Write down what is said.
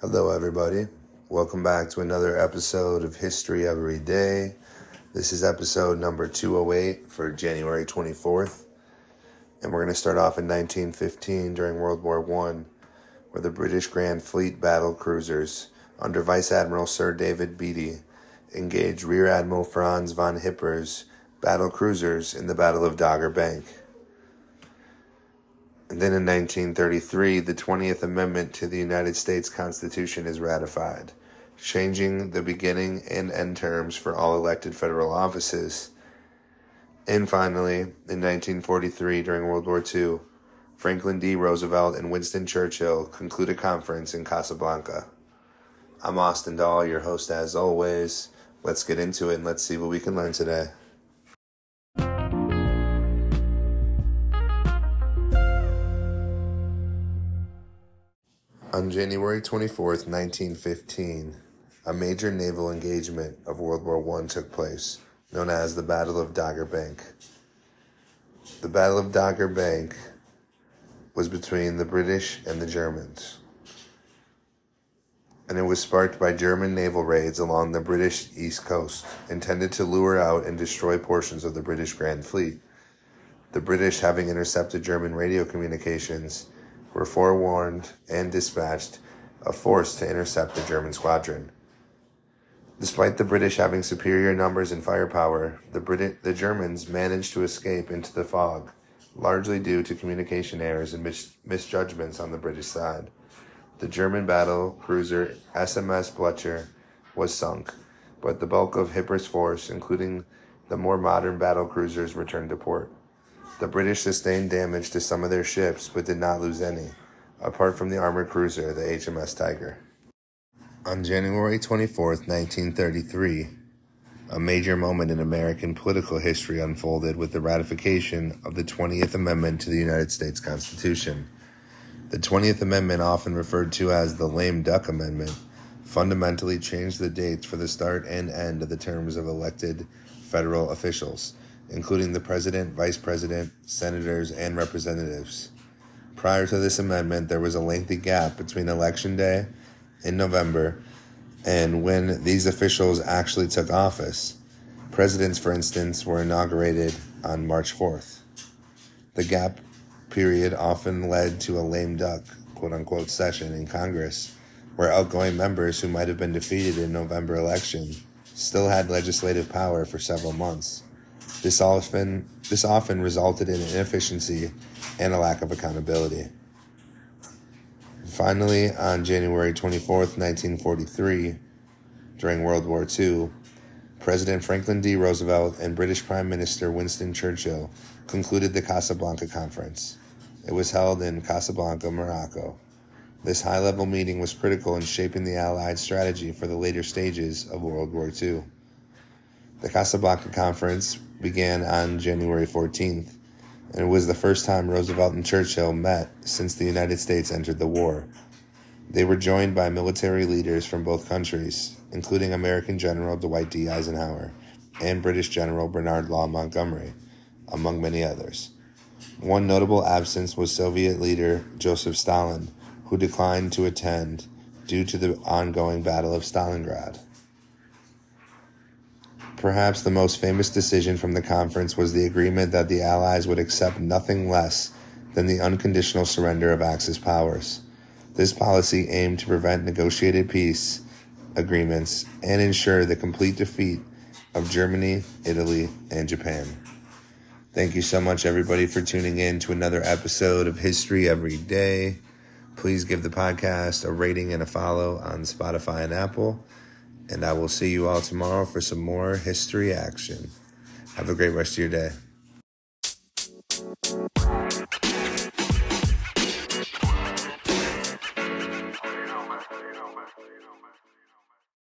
Hello, everybody. Welcome back to another episode of History Every Day. This is episode number 208 for January 24th. And we're going to start off in 1915 during World War I, where the British Grand Fleet battle cruisers under Vice Admiral Sir David Beatty engaged Rear Admiral Franz von Hipper's battle cruisers in the Battle of Dogger Bank. And then in 1933, the 20th Amendment to the United States Constitution is ratified, changing the beginning and end terms for all elected federal offices. And finally, in 1943, during World War II, Franklin D. Roosevelt and Winston Churchill conclude a conference in Casablanca. I'm Austin Dahl, your host as always. Let's get into it and let's see what we can learn today. On January 24th, 1915, a major naval engagement of World War I took place, known as the Battle of Dogger Bank. The Battle of Dogger Bank was between the British and the Germans, and it was sparked by German naval raids along the British east coast, intended to lure out and destroy portions of the British Grand Fleet. The British, having intercepted German radio communications, were forewarned and dispatched a force to intercept the German squadron. Despite the British having superior numbers and firepower, the, Brit- the Germans managed to escape into the fog, largely due to communication errors and mis- misjudgments on the British side. The German battle cruiser SMS Blucher was sunk, but the bulk of Hipper's force, including the more modern battle cruisers, returned to port. The British sustained damage to some of their ships but did not lose any, apart from the armored cruiser, the HMS Tiger. On January 24, 1933, a major moment in American political history unfolded with the ratification of the 20th Amendment to the United States Constitution. The 20th Amendment, often referred to as the Lame Duck Amendment, fundamentally changed the dates for the start and end of the terms of elected federal officials including the president, vice president, senators, and representatives. Prior to this amendment, there was a lengthy gap between Election Day in November and when these officials actually took office. Presidents, for instance, were inaugurated on March 4th. The gap period often led to a lame duck, quote unquote, session in Congress, where outgoing members who might have been defeated in November election still had legislative power for several months. This often, this often resulted in inefficiency and a lack of accountability. Finally, on January 24, 1943, during World War II, President Franklin D. Roosevelt and British Prime Minister Winston Churchill concluded the Casablanca Conference. It was held in Casablanca, Morocco. This high level meeting was critical in shaping the Allied strategy for the later stages of World War II. The Casablanca Conference began on January 14th, and it was the first time Roosevelt and Churchill met since the United States entered the war. They were joined by military leaders from both countries, including American General Dwight D. Eisenhower and British General Bernard Law Montgomery, among many others. One notable absence was Soviet leader Joseph Stalin, who declined to attend due to the ongoing Battle of Stalingrad. Perhaps the most famous decision from the conference was the agreement that the Allies would accept nothing less than the unconditional surrender of Axis powers. This policy aimed to prevent negotiated peace agreements and ensure the complete defeat of Germany, Italy, and Japan. Thank you so much, everybody, for tuning in to another episode of History Every Day. Please give the podcast a rating and a follow on Spotify and Apple and I will see you all tomorrow for some more history action. Have a great rest of your day.